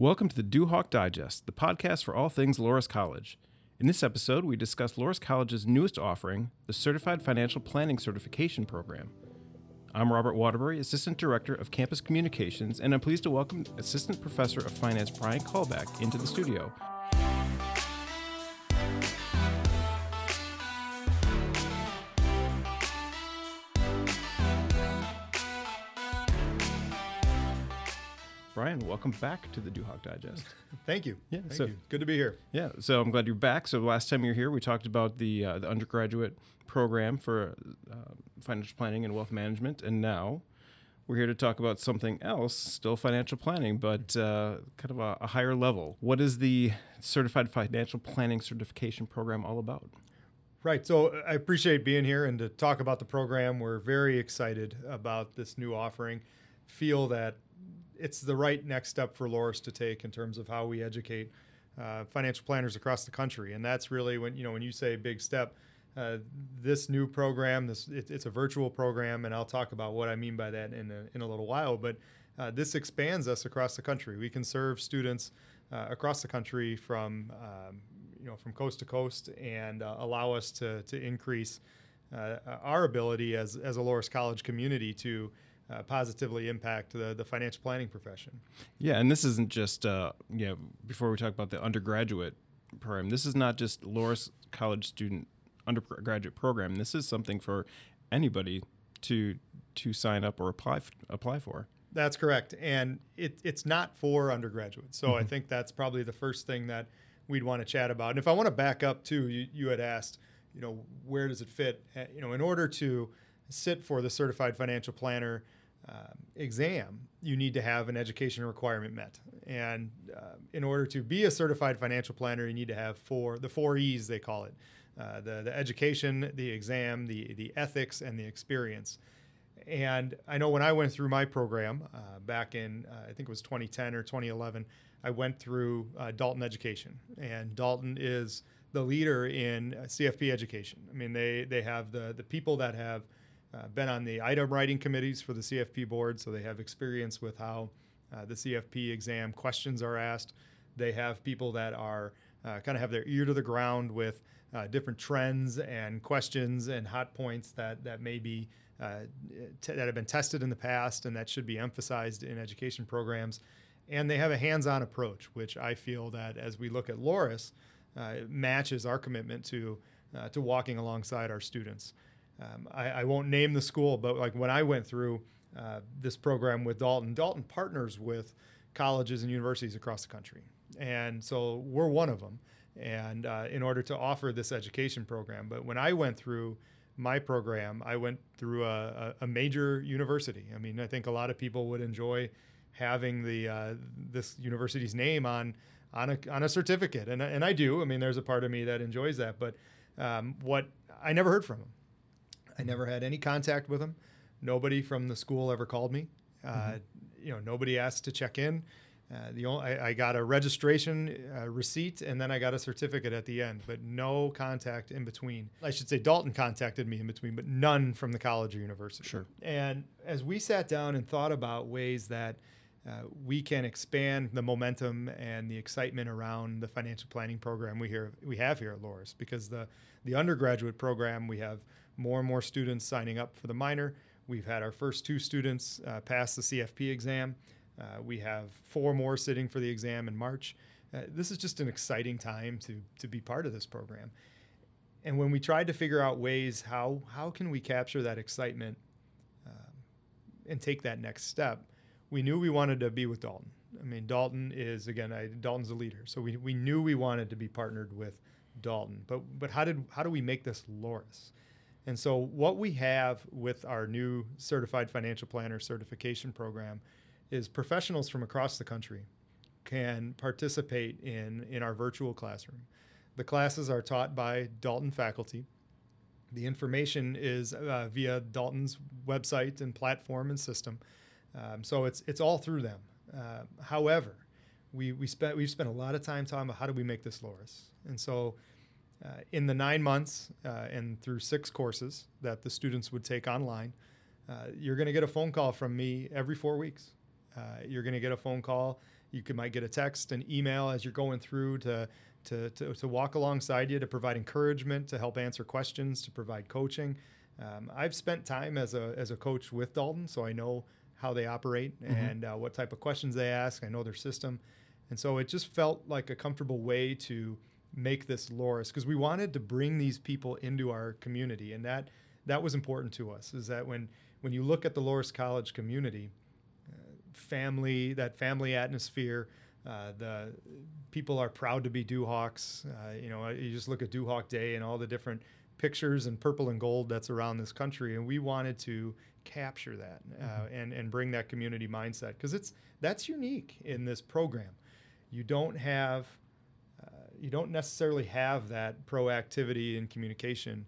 Welcome to the Duhawk Digest, the podcast for all things Loras College. In this episode, we discuss Loras College's newest offering, the Certified Financial Planning Certification Program. I'm Robert Waterbury, Assistant Director of Campus Communications, and I'm pleased to welcome Assistant Professor of Finance Brian Kalbach into the studio. Brian, welcome back to the Duhawk Digest. Thank you. Yeah, Thank so- you. Good to be here. Yeah, so I'm glad you're back. So last time you were here, we talked about the uh, the undergraduate program for uh, financial planning and wealth management, and now we're here to talk about something else, still financial planning, but uh, kind of a, a higher level. What is the Certified Financial Planning Certification Program all about? Right. So I appreciate being here and to talk about the program. We're very excited about this new offering. Feel that it's the right next step for Loras to take in terms of how we educate uh, financial planners across the country. And that's really when you know when you say big step. Uh, this new program, this it, it's a virtual program, and I'll talk about what I mean by that in a, in a little while. But uh, this expands us across the country. We can serve students uh, across the country from um, you know from coast to coast, and uh, allow us to to increase uh, our ability as as a Loras College community to uh, positively impact the, the financial planning profession. Yeah, and this isn't just uh, you know before we talk about the undergraduate program. This is not just Loras College student undergraduate program. This is something for anybody to to sign up or apply f- apply for. That's correct, and it, it's not for undergraduates. So I think that's probably the first thing that we'd want to chat about. And if I want to back up too, you, you had asked, you know, where does it fit? Uh, You know, in order to sit for the certified financial planner um, exam, you need to have an education requirement met. And uh, in order to be a certified financial planner, you need to have four the four E's they call it: uh, the the education, the exam, the the ethics, and the experience. And I know when I went through my program uh, back in, uh, I think it was 2010 or 2011, I went through uh, Dalton Education. And Dalton is the leader in uh, CFP education. I mean, they, they have the, the people that have uh, been on the item writing committees for the CFP board, so they have experience with how uh, the CFP exam questions are asked. They have people that are uh, kind of have their ear to the ground with uh, different trends and questions and hot points that that may be uh, t- that have been tested in the past and that should be emphasized in education programs. And they have a hands-on approach, which I feel that as we look at Loras, uh, matches our commitment to to walking alongside our students. Um, I, I won't name the school, but like when I went through uh, this program with Dalton, Dalton partners with colleges and universities across the country, and so we're one of them. And uh, in order to offer this education program, but when I went through my program, I went through a, a, major university. I mean, I think a lot of people would enjoy having the uh, this university's name on on a on a certificate, and and I do. I mean, there's a part of me that enjoys that, but um, what I never heard from him. I never had any contact with him. Nobody from the school ever called me. Uh, You know, nobody asked to check in. Uh, the only, I, I got a registration uh, receipt and then I got a certificate at the end, but no contact in between. I should say Dalton contacted me in between, but none from the college or university. Sure. And as we sat down and thought about ways that uh, we can expand the momentum and the excitement around the financial planning program we here we have here at Loras, because the the undergraduate program we have more and more students signing up for the minor. We've had our first two students uh, pass the CFP exam. Uh, we have four more sitting for the exam in March. Uh, this is just an exciting time to to be part of this program. And when we tried to figure out ways how how can we capture that excitement um, and take that next step, we knew we wanted to be with Dalton. I mean, Dalton is again, I, Dalton's a leader, so we, we knew we wanted to be partnered with Dalton. But but how did how do we make this Loras? And so what we have with our new certified financial planner certification program is professionals from across the country can participate in in our virtual classroom. The classes are taught by Dalton faculty. The information is uh, via Dalton's website and platform and system. Um, so it's it's all through them. Uh, however, we we spent we've spent a lot of time talking about how do we make this Loras, and so uh, in the nine months uh, and through six courses that the students would take online, uh, you're going to get a phone call from me every four weeks. Uh, you're going to get a phone call You can, might get a text, an email as you're going through to, to, to, to walk alongside you, to provide encouragement, to help answer questions, to provide coaching. Um, I've spent time as a, as a coach with Dalton, so I know how they operate mm-hmm. and uh, what type of questions they ask. I know their system. And so it just felt like a comfortable way to make this Loras because we wanted to bring these people into our community. And that, that was important to us is that when, when you look at the Loras College community, uh, family, that family atmosphere, uh, the people are proud to be Duhawks. Uh, you know, you just look at Duhawk Day and all the different pictures and purple and gold that's around this country, and we wanted to capture that uh, mm-hmm. and and bring that community mindset because it's that's unique in this program. You don't have you don't necessarily have that proactivity and communication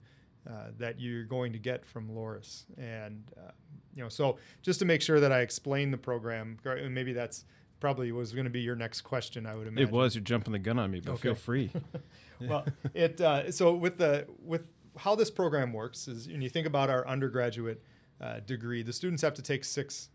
uh, that you're going to get from Loras. and uh, you know so just to make sure that I explain the program, maybe that's probably was going to be your next question. I would imagine it was. You're jumping the gun on me, but okay. feel free. well, it uh, so with the with how this program works is when you think about our undergraduate uh, degree, the students have to take six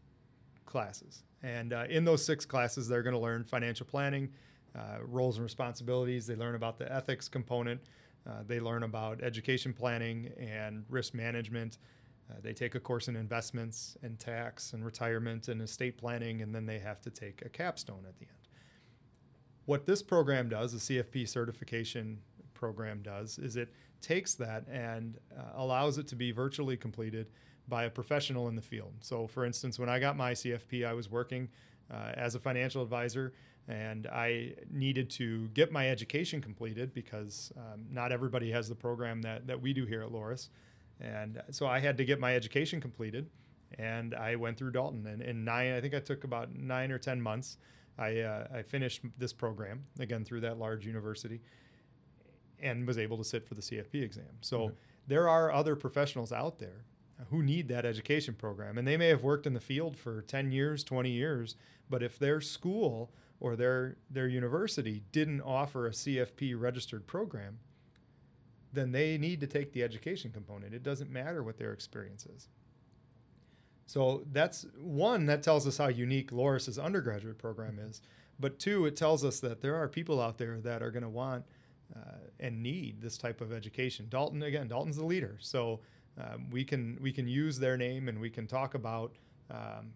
classes. And uh, in those six classes, they're going to learn financial planning, uh, roles and responsibilities. They learn about the ethics component. Uh, they learn about education planning and risk management. Uh, they take a course in investments and tax and retirement and estate planning, and then they have to take a capstone at the end. What this program does, the CFP certification program does, is it takes that and uh, allows it to be virtually completed by a professional in the field. So, for instance, when I got my CFP, I was working uh, as a financial advisor and I needed to get my education completed because um, not everybody has the program that, that we do here at Loras. And so I had to get my education completed and I went through Dalton. And in nine, I think I took about nine or 10 months. I, uh, I finished this program again through that large university and was able to sit for the CFP exam. So mm-hmm. there are other professionals out there who need that education program. And they may have worked in the field for 10 years, 20 years, but if their school or their, their university didn't offer a CFP registered program, then they need to take the education component. It doesn't matter what their experience is. So that's one, that tells us how unique Loras's undergraduate program is. But two, it tells us that there are people out there that are going to want uh, and need this type of education. Dalton, again, Dalton's the leader. So um, we can we can use their name and we can talk about um,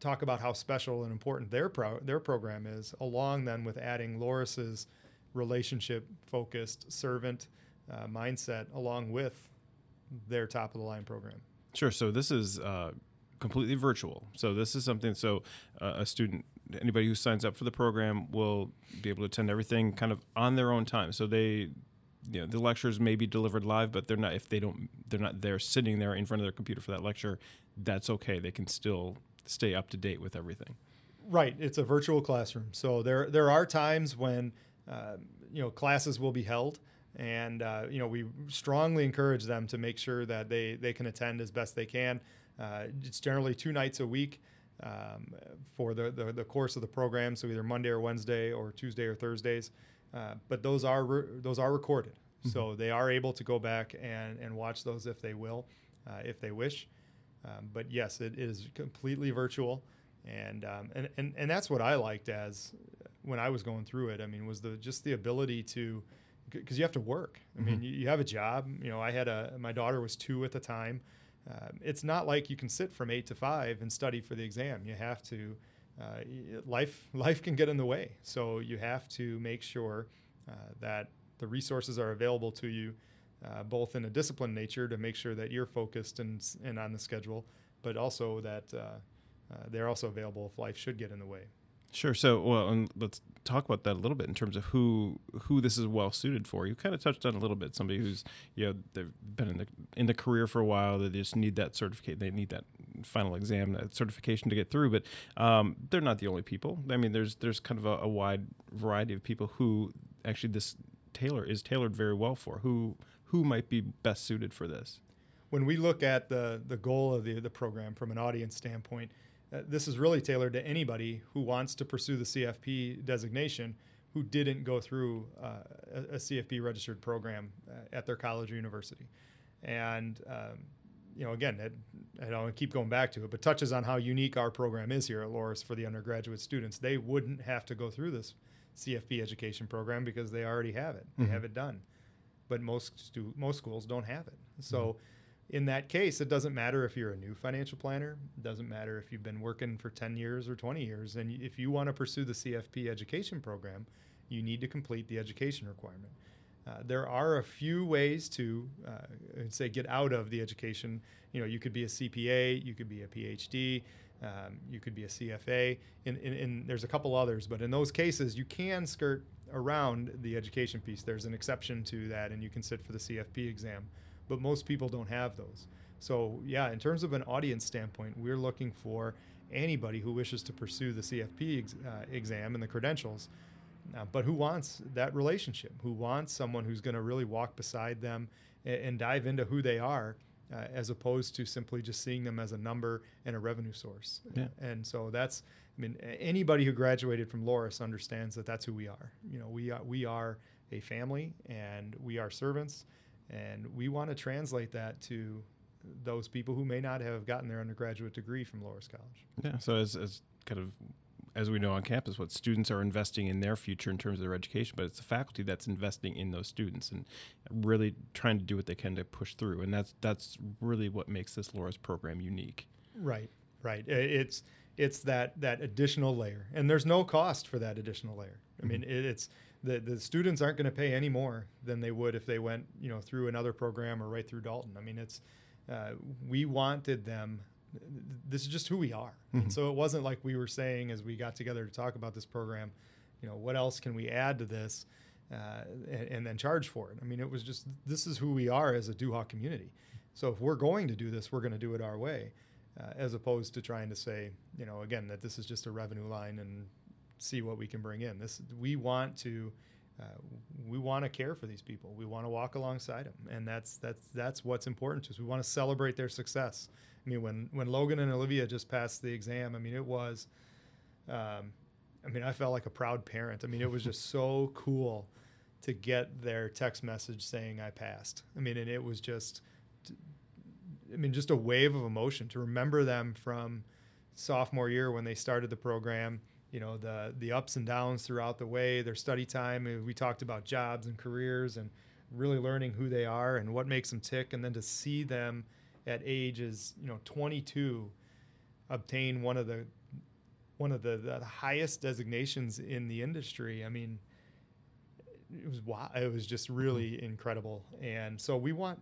talk about how special and important their pro- their program is, along then with adding Loras's relationship focused servant uh, mindset along with their top of the line program. Sure. So this is uh, completely virtual. So this is something. So uh, a student, anybody who signs up for the program, will be able to attend everything kind of on their own time. So they you know the lectures may be delivered live but they're not if they don't they're not there sitting there in front of their computer for that lecture that's okay they can still stay up to date with everything. Right it's a virtual classroom. So there there are times when uh, you know classes will be held and uh, you know we strongly encourage them to make sure that they they can attend as best they can. Uh, it's generally two nights a week um, for the, the, the course of the program. So either monday or wednesday or tuesday or thursdays. Uh, but those are re- those are recorded, mm-hmm. so they are able to go back and, and watch those if they will, uh, if they wish. Um, but yes, it is completely virtual, and, um, and and and that's what I liked as when I was going through it. I mean, was the just the ability to because you have to work. I mean, mm-hmm. you, you, have a job. You know, I had a my daughter was two at the time. Uh, it's not like you can sit from eight to five and study for the exam. You have to uh, life life can get in the way. So you have to make sure uh, that the resources are available to you, uh, both in a disciplined nature to make sure that you're focused and and on the schedule, but also that uh, uh, they're also available if life should get in the way. Sure. So, well, and let's talk about that a little bit in terms of who who this is well suited for. You kind of touched on a little bit. Somebody who's you know they've been in the in the career for a while. They just need that certificate. They need that final exam, that certification to get through. But um, they're not the only people. I mean, there's there's kind of a, a wide variety of people who actually this tailor is tailored very well for. Who who might be best suited for this? When we look at the the goal of the the program from an audience standpoint uh, this is really tailored to anybody who wants to pursue the CFP designation who didn't go through uh, a, a, CFP registered program uh, at their college or university. And um, you know, again, it, I don't keep going back to it, but touches on how unique our program is here at Loras for the undergraduate students. They wouldn't have to go through this CFP education program because they already have it. They Mhm. have it done. But most stu- most schools don't have it. So in that case, it doesn't matter if you're a new financial planner. It doesn't matter if you've been working for 10 years or 20 years. And if you want to pursue the CFP education program, you need to complete the education requirement. Uh, there are a few ways to uh, say get out of the education. You know, you could be a CPA, you could be a PhD, um, you could be a CFA, and, there's a couple others. But in those cases, you can skirt around the education piece. There's an exception to that, and you can sit for the CFP exam. But most people don't have those. So yeah, in terms of an audience standpoint, we're looking for anybody who wishes to pursue the CFP ex- uh, exam and the credentials uh, but who wants that relationship? Who wants someone who's going to really walk beside them and, and dive into who they are, uh, as opposed to simply just seeing them as a number and a revenue source? Yeah. And so that's, I mean, anybody who graduated from Loras understands that that's who we are. You know, we are we are a family, and we are servants, and we want to translate that to those people who may not have gotten their undergraduate degree from Loras College. Yeah. So as, as kind of as we know on campus, what students are investing in their future in terms of their education, but it's the faculty that's investing in those students and really trying to do what they can to push through. And that's that's really what makes this Loras program unique. Right, right. It's it's that that additional layer, and there's no cost for that additional layer. I mean, it, it's the the students aren't going to pay any more than they would if they went you know through another program or right through Dalton. I mean, it's uh, we wanted them. This is just who we are, and so it wasn't like we were saying as we got together to talk about this program. You know, what else can we add to this, uh, and, and then charge for it? I mean, it was just this is who we are as a Duhawk community. So if we're going to do this, we're going to do it our way uh, as opposed to trying to say, you know, again that this is just a revenue line and see what we can bring in. This we want to uh, we want to care for these people. We want to walk alongside them, and that's that's that's what's important to us. We want to celebrate their success. I mean, when when Logan and Olivia just passed the exam, I mean, it was, um, I mean, I felt like a proud parent. I mean, it was just so cool to get their text message saying I passed. I mean, and it was just I mean, just a wave of emotion to remember them from sophomore year when they started the program. You know, the the ups and downs throughout the way, their study time. We talked about jobs and careers and really learning who they are and what makes them tick, and then to see them at ages, you know, 22, obtain one of the one of the, the highest designations in the industry. I mean, it was wow. It was just really mm-hmm. incredible, and so we want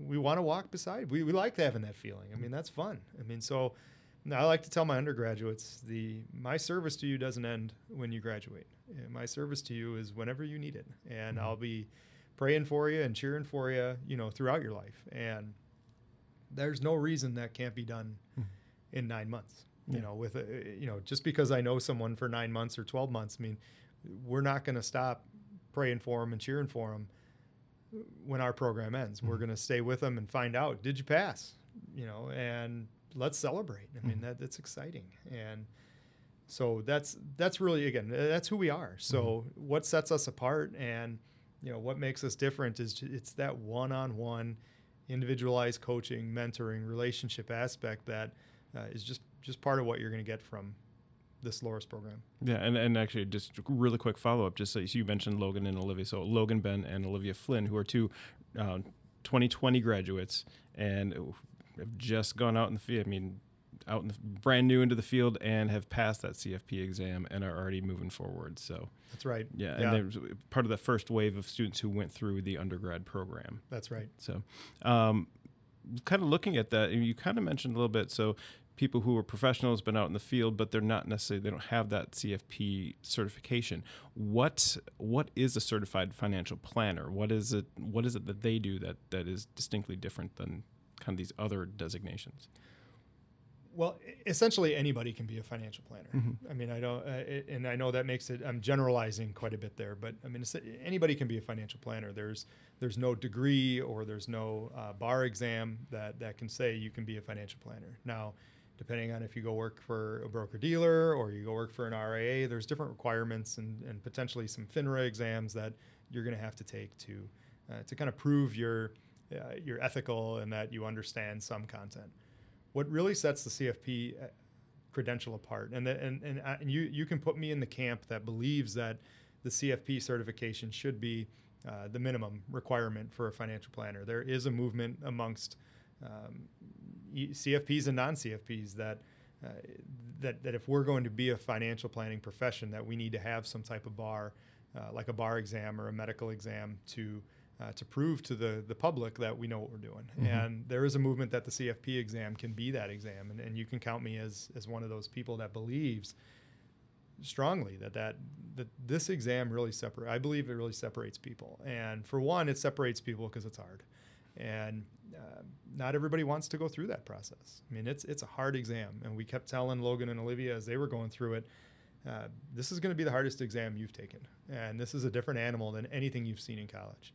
we want to walk beside. We, we like having that feeling. I mean, that's fun. I mean, so I like to tell my undergraduates the my service to you doesn't end when you graduate. Uh, My service to you is whenever you need it, and mm-hmm. I'll be praying for you and cheering for you, you know, throughout your life. And there's no reason that can't be done hmm. in nine months. You know, with a, you know, just because I know someone for nine months or twelve months, I mean, we're not going to stop praying for them and cheering for them when our program ends. We're mm-hmm. going to stay with them and find out did you pass, you know, and let's celebrate. I mean, that that's exciting, and so that's that's really again that's who we are. So what sets us apart, and you know what makes us different is it's that one-on-one, individualized coaching, mentoring, relationship aspect that uh, is just just part of what you're going to get from this Loras program. Yeah, and, and actually, just really quick follow up. Just so you mentioned Logan and Olivia. So Logan Ben and Olivia Flynn, who are two uh, 2020 graduates and have just gone out in the field. I mean, out in the, brand new into the field and have passed that CFP exam and are already moving forward. So That's right. yeah, and Yeah. there's part of the first wave of students who went through the undergrad program. That's right. So, um, kind of looking at that, you kind of mentioned a little bit. So, people who are professionals, been out in the field, but they're not necessarily they don't have that CFP certification. What what is a certified financial planner? What is it? What is it that they do that that is distinctly different than kind of these other designations? Well, essentially anybody can be a financial planner. I mean, I don't, uh, it- and I know that makes it. I'm generalizing quite a bit there, but I mean, anybody can be a financial planner. There's there's no degree or there's no uh, bar exam that that can say you can be a financial planner. Now, depending on if you go work for a broker dealer or you go work for an RIA, there's different requirements and, and potentially some FINRA exams that you're going to have to take to uh, to kind of prove your uh, you're ethical and that you understand some content. What really sets the CFP uh, credential apart, and the, and and, uh, and you you can put me in the camp that believes that the CFP certification should be uh, the minimum requirement for a financial planner. There is a movement amongst um, CFPs and non-CFPs that uh, that that if we're going to be a financial planning profession, that we need to have some type of bar, uh, like a bar exam or a medical exam, to uh, to prove to the the public that we know what we're doing. Mm-hmm. And there is a movement that the CFP exam can be that exam, and, and you can count me as as one of those people that believes strongly that that that this exam really separate. I believe it really separates people. And for one, it separates people because it's hard, and uh, not everybody wants to go through that process. I mean, it's it's a hard exam, and we kept telling Logan and Olivia as they were going through it. Uh, this is going to be the hardest exam you've taken, and this is a different animal than anything you've seen in college.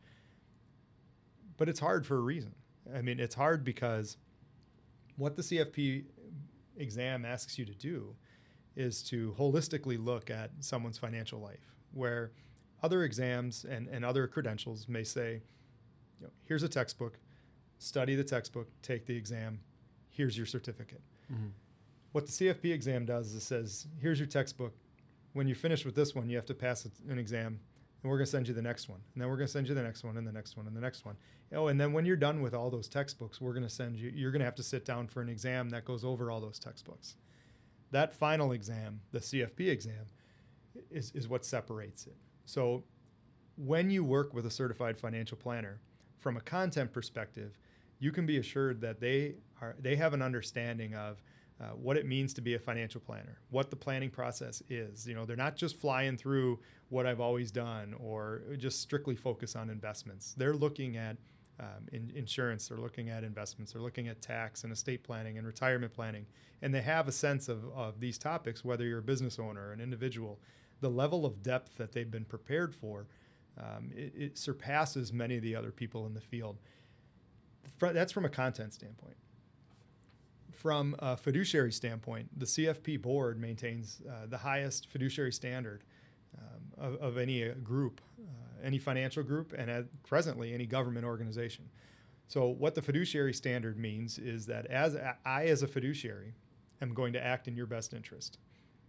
But it's hard for a reason. I mean, it's hard because what the CFP exam asks you to do is to holistically look at someone's financial life, where other exams and, and other credentials may say, you know, here's a textbook, study the textbook, take the exam, here's your certificate. Mm-hmm. What the CFP exam does is it says, here's your textbook. When you finish with this one, you have to pass an exam, and we're going to send you the next one. And then we're going to send you the next one, and the next one, and the next one. Oh, and then when you're done with all those textbooks, we're going to send you, you're going to have to sit down for an exam that goes over all those textbooks that final exam, the CFP exam, is, is what separates it. So when you work with a certified financial planner, from a content perspective, you can be assured that they are they have an understanding of uh, what it means to be a financial planner, what the planning process is. You know, they're not just flying through what I've always done or just strictly focus on investments. They're looking at um, in insurance, they're looking at investments, they're looking at tax and estate planning and retirement planning, and they have a sense of, of these topics, whether you're a business owner or an individual. The level of depth that they've been prepared for, um, it, it, surpasses many of the other people in the field. That's from a content standpoint. From a fiduciary standpoint, the CFP board maintains uh, the highest fiduciary standard um, of, of, any uh, group uh, any financial group, and presently any government organization. So, what the fiduciary standard means is that as I, as a fiduciary, am going to act in your best interest.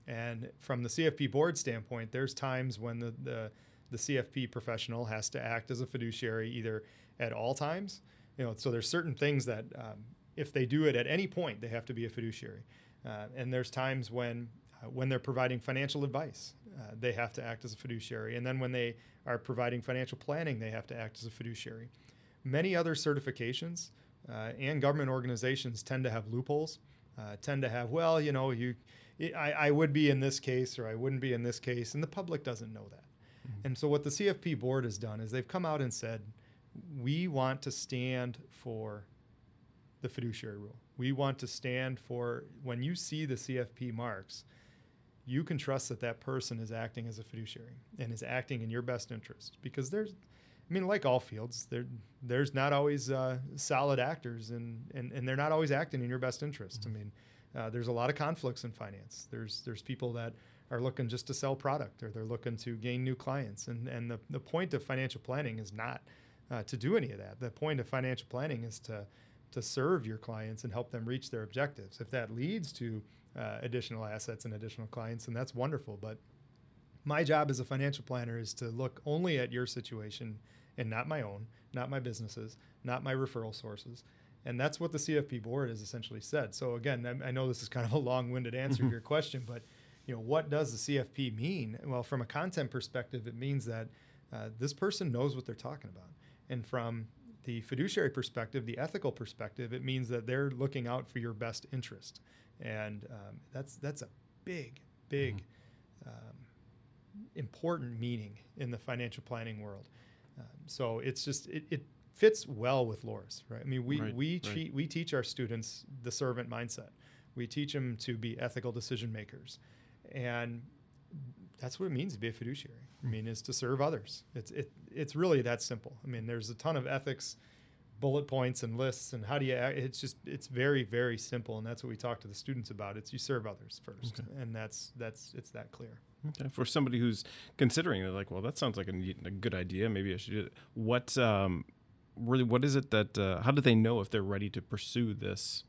And from the CFP board standpoint, there's times when the, the, the CFP professional has to act as a fiduciary either at all times, you know, so there's certain things that um, if they do it at any point, they have to be a fiduciary. Uh, and there's times when uh, when they're providing financial advice, uh, they have to act as a fiduciary. And then when they are providing financial planning, they have to act as a fiduciary. Many other certifications uh, and government organizations tend to have loopholes, uh, tend to have, well, you know, you, I, I, would be in this case or I wouldn't be in this case, and the public doesn't know that. Mm-hmm. And so what the CFP board has done is they've come out and said, we want to stand for the fiduciary rule. We want to stand for when you see the CFP marks, you can trust that that person is acting as a fiduciary and is acting in your best interest because there's I mean, like all fields, there there's not always uh, solid actors, and, and and they're not always acting in your best interest. Mm-hmm. I mean, uh, there's a lot of conflicts in finance. There's there's people that are looking just to sell product, or they're looking to gain new clients. And and the the point of financial planning is not uh, to do any of that. The point of financial planning is to to serve your clients and help them reach their objectives. If that leads to uh, additional assets and additional clients, and that's wonderful. But my job as a financial planner is to look only at your situation and not my own, not my businesses, not my referral sources. And that's what the CFP board has essentially said. So again, I, I know this is kind of a long-winded answer to your question, but you know, what does the CFP mean? Well, from a content perspective, it means that uh, this person knows what they're talking about. And from the fiduciary perspective, the ethical perspective, it means that they're looking out for your best interest and um, that's that's a big, big, mm-hmm. um, important meaning in the financial planning world. Um, so it's just it, it, fits well with Loras, right? I mean, we right, we right. we teach our students the servant mindset. We teach them to be ethical decision makers, and that's what it means to be a fiduciary. I mean, is to serve others. It's it it's really that simple. I mean, there's a ton of ethics bullet points and lists and how do you it's just it's very very simple and that's what we talk to the students about. It's you serve others first okay. and that's that's it's that clear. Okay. For somebody who's considering it like well that sounds like a, neat, a good idea. Maybe i should do it. What um really what is it that uh, how do they know if they're ready to pursue this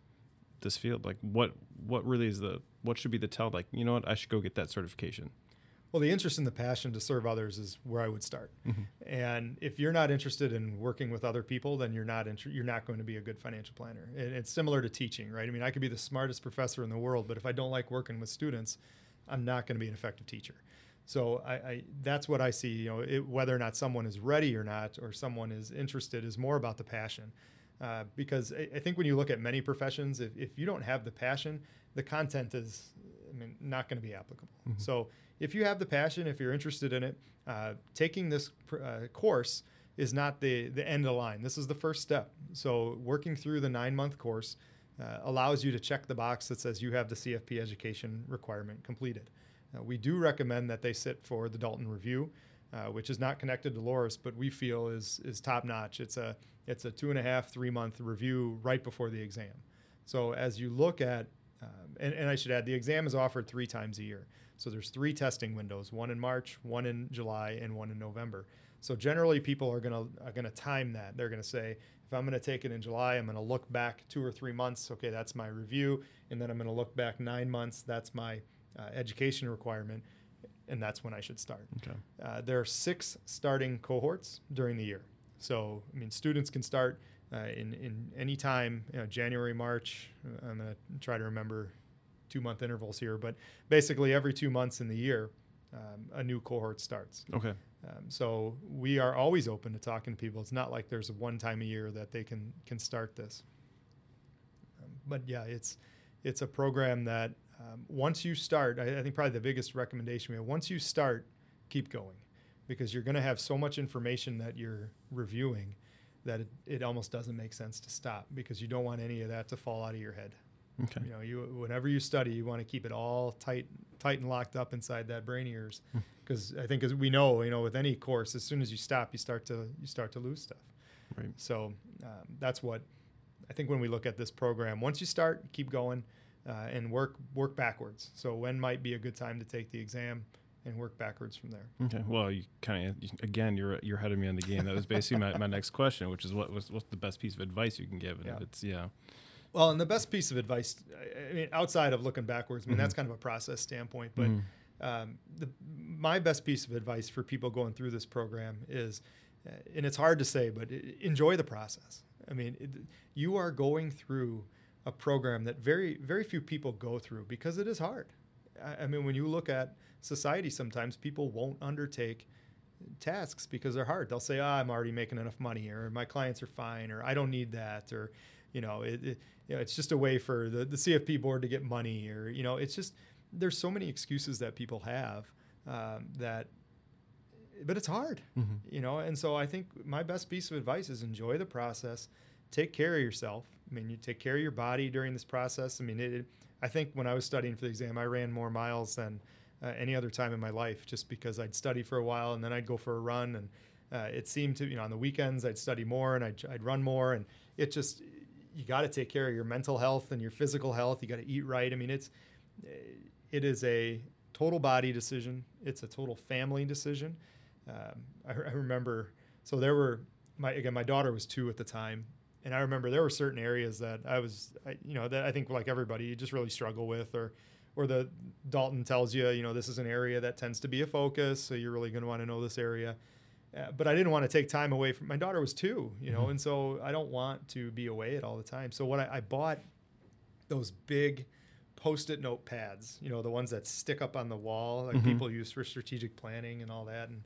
this field? Like what what really is the what should be the tell? Like you know what? I should go get that certification well the interest and the passion to serve others is where i would start mm-hmm. and if you're not interested in working with other people then you're not inter- you're not going to be a good financial planner and it's similar to teaching right i mean i could be the smartest professor in the world but if i don't like working with students i'm not going to be an effective teacher so I, I, that's what I see. You know, it, whether or not someone is ready or not, or someone is interested, is more about the passion. Uh, because I, I, think when you look at many professions, if, if you don't have the passion, the content is, I mean, not going to be applicable. Mm-hmm. So if you have the passion, if you're interested in it, uh, taking this uh, course is not the the end of the line. This is the first step. So working through the nine month course uh, allows you to check the box that says you have the CFP education requirement completed. Uh, we do recommend that they sit for the Dalton Review, uh, which is not connected to Loras, but we feel is is top notch. It's a it's a two and a half three month review right before the exam. So as you look at um, and, and I should add, the exam is offered three times a year. So there's three testing windows: one in March, one in July, and one in November. So generally, people are gonna are gonna time that. They're gonna say, if I'm gonna take it in July, I'm gonna look back two or three months. Okay, that's my review, and then I'm gonna look back nine months. That's my uh, education requirement, and that's when I should start. Okay. Uh, there are six starting cohorts during the year. So, I mean, students can start uh, in, in any time, you know, January, March. I'm going to try to remember two month intervals here, but basically every two months in the year, um, a new cohort starts. Okay. Um, so we are always open to talking to people. It's not like there's a one time a year that they can can start this. Um, but yeah, it's it's a program that um, once you start, I, I, think probably the biggest recommendation we have, once you start, keep going because you're going to have so much information that you're reviewing that it, it almost doesn't make sense to stop because you don't want any of that to fall out of your head. Okay. You know, you whenever you study, you want to keep it all tight, tight and locked up inside that brain ears, because I think as we know, you know, with any course, as soon as you stop, you start to you start to lose stuff. Right. So um, that's what I think when we look at this program. Once you start, keep going uh, and work work backwards. So when might be a good time to take the exam, and work backwards from there. Okay. Well, you kind of again, you're you're ahead of me on the game. That was basically my, my next question, which is what was what's the best piece of advice you can give? And yeah. it's yeah. Well, and the best piece of advice, I mean, outside of looking backwards, I mean, mm-hmm. that's kind of a process standpoint. But mm-hmm. um, the, my best piece of advice for people going through this program is, uh, and it's hard to say, but enjoy the process. I mean, it, you are going through a program that very very few people go through because it is hard. I, I mean, when you look at society, sometimes people won't undertake tasks because they're hard. They'll say, oh, I'm already making enough money," or "My clients are fine," or "I don't need that," or you know, it, it you know, it's just a way for the, the CFP board to get money, or you know, it's just there's so many excuses that people have um, that but it's hard, mm-hmm. you know. And so I think my best piece of advice is enjoy the process, take care of yourself. I mean, you take care of your body during this process. I mean, it, I think when I was studying for the exam, I ran more miles than uh, any other time in my life, just because I'd study for a while and then I'd go for a run, and uh, it seemed to, you know, on the weekends I'd study more and I'd, I'd run more, and it just you got to take care of your mental health and your physical health. You got to eat right. I mean, it's it is a total body decision. It's a total family decision. Um, I, I remember, so there were my again, my daughter was two at the time, and I remember there were certain areas that I was, I, you know, that I think like everybody, you just really struggle with, or, or the Dalton tells you, you know, this is an area that tends to be a focus, so you're really going to want to know this area. Uh, but I didn't want to take time away from my daughter was two, you know, mm-hmm. and so I don't want to be away at all the time. So what I, I bought those big post-it note pads, you know, the ones that stick up on the wall, like mm-hmm. people use for strategic planning and all that. And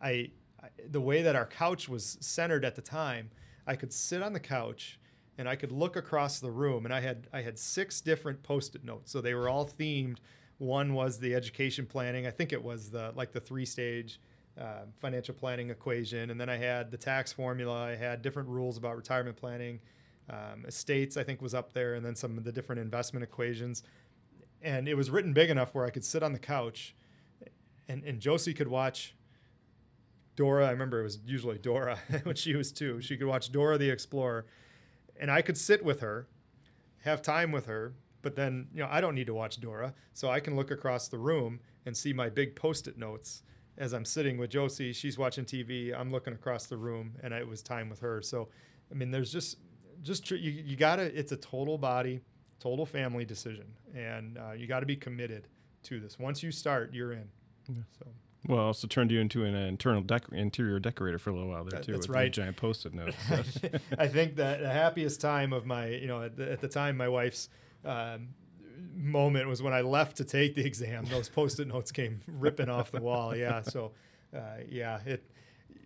I, I, the way that our couch was centered at the time, I could sit on the couch and I could look across the room and I had I had six different post-it notes. So they were all themed. One was the education planning. I think it was the like the three-stage uh, financial planning equation, and then I had the tax formula. I had different rules about retirement planning. Um, estates, I think, was up there, and then some of the different investment equations. And it was written big enough where I could sit on the couch, and, and Josie could watch Dora. I remember it was usually Dora when she was two. She could watch Dora the Explorer, and I could sit with her, have time with her. But then, you know, I don't need to watch Dora, so I can look across the room and see my big post-it notes as I'm sitting with Josie, she's watching TV, I'm looking across the room, and it was time with her. So, I mean, there's just just tr- you, you gotta. It's a total body, total family decision, and uh, you got to be committed to this. Once you start, you're in. Yeah. So Well, also turned you into an internal dec- interior decorator for a little while there That- too. that's with right. Giant post-it notes. I think that the happiest time of my, you know, at the, at the time, my wife's um, moment was when I left to take the exam. Those post-it notes came ripping off the wall. Yeah. So, uh, yeah, it,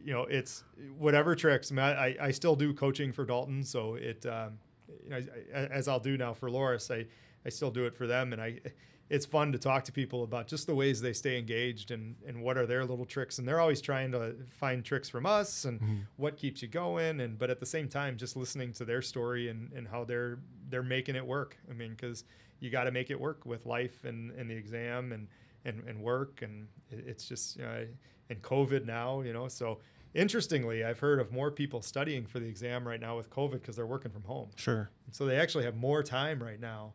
you know, it's whatever tricks. I, mean, I, I still do coaching for Dalton, so it, um, you know, I, as I'll do now for Loras, I, I still do it for them, and I. It's fun to talk to people about just the ways they stay engaged and, and what are their little tricks. And they're always trying to find tricks from us and Mm-hmm. what keeps you going and but at the same time just listening to their story and, and how they're they're making it work i mean because you got to make it work with life and, and the exam and, and and work and it's just know and covid now you know so interestingly i've heard of more people studying for the exam right now with covid because they're working from home sure. so they actually have more time right now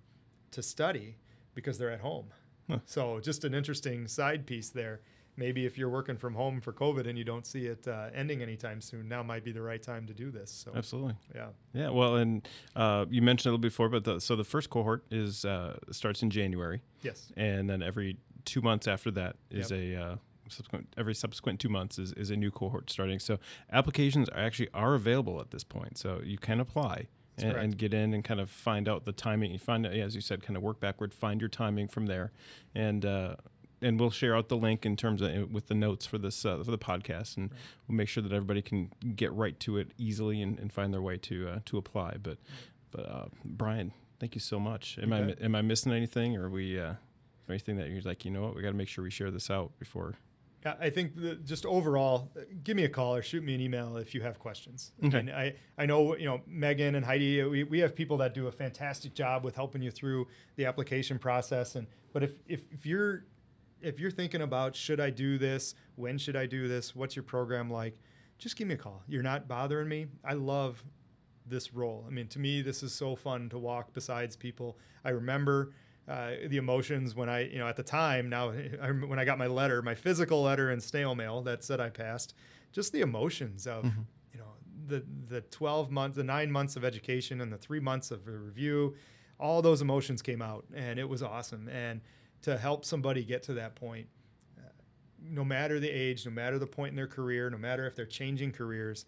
to study because they're at home Huh. so just an interesting side piece there maybe if you're working from home for covid and you don't see it uh, ending anytime soon now might be the right time to do this so Absolutely. yeah Yeah. Well, and uh, you mentioned a little before, but the, so the first cohort is uh, starts in January, yes and then every two months after that is Yep. a uh, subsequent. Every subsequent two months is, is a new cohort starting. So applications are actually are available at this point, so you can apply. And, and get in and kind of find out the timing. You find, as you said, kind of work backward, find your timing from there, and uh, and we'll share out the link in terms of with the notes for this uh, for the podcast, and we'll make sure that everybody can get right to it easily and, and find their way to uh, to apply. But but uh, Brian, thank you so much. Am You I am I missing anything, or are we uh, anything that you're like, you know what, we got to make sure we share this out before? Yeah, I think the, just overall, uh, give me a call or shoot me an email if you have questions. Okay. And I, I know, you know, Megan and Heidi, we, we have people that do a fantastic job with helping you through the application process. And, but if, if, if you're, if you're thinking about, should I do this? When should I do this? What's your program like? Just give me a call. You're not bothering me. I love this role. I mean, to me, this is so fun to walk besides people. I remember uh, the emotions when I, you know, at the time. Now, I when I got my letter, my physical letter in snail mail that said I passed, just the emotions of, you know, the the 12 months, the nine months of education, and the three months of a review. All those emotions came out, and it was awesome. And to help somebody get to that point, uh, no matter the age, no matter the point in their career, no matter if they're changing careers,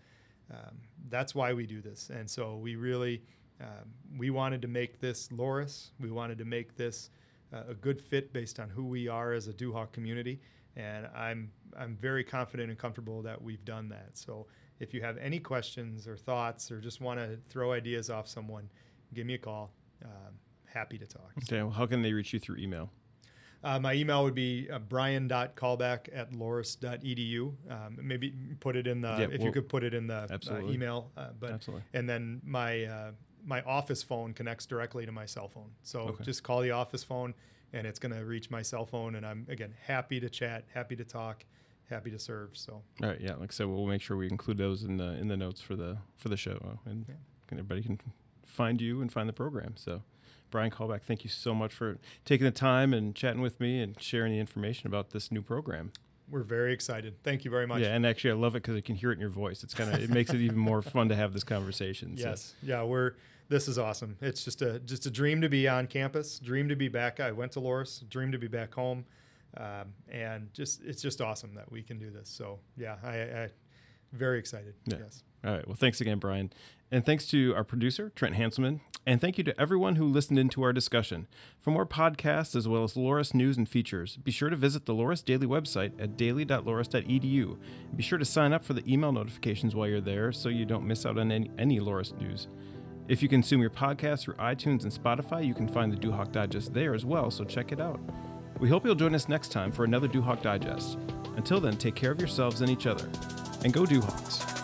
um, that's why we do this. And so we really, um, we wanted to make this Loras. We wanted to make this uh, a good fit based on who we are as a Duhawk community. And I'm I'm very confident and comfortable that we've done that. So if you have any questions or thoughts or just want to throw ideas off someone, give me a call. Um, happy to talk. Okay, well, how can they reach you through email? Uh, my email would be uh, brian.kalbach at loras.edu. Um, maybe put it in the, Yeah, if you could put it in the uh, email. Uh, but Absolutely. And then my, uh, my office phone connects directly to my cell phone. So Okay. just call the office phone and it's going to reach my cell phone. And I'm, again, happy to chat, happy to talk, happy to serve. So All right, yeah. Like I said, we'll make sure we include those in the in the notes for the for the show, and Yeah. everybody can find you and find the program. So, Brian Kalbach, thank you so much for taking the time and chatting with me and sharing the information about this new program. we're very excited. Thank you very much. Yeah, and actually, I love it because I can hear it in your voice. It's kind of it makes it even more fun to have this conversation. so- Yes. Yeah, we're this is awesome. It's just a just a dream to be on campus, dream to be back. I went to Loras, dream to be back home. Um, and just it's just awesome that we can do this. So yeah, I, I very excited. Yeah. Yes. All right. Well, thanks again, Brian. And thanks to our producer, Trent Hanselman. And thank you to everyone who listened into our discussion. For more podcasts as well as Loras news and features, be sure to visit the Loras Daily website at daily.loras.edu. Be sure to sign up for the email notifications while you're there so you don't miss out on any, any Loras news. If you consume your podcast through iTunes and Spotify, you can find the Duhawk Digest there as well, so check it out. We hope you'll join us next time for another Duhawk Digest. Until then, take care of yourselves and each other. And go Duhawks.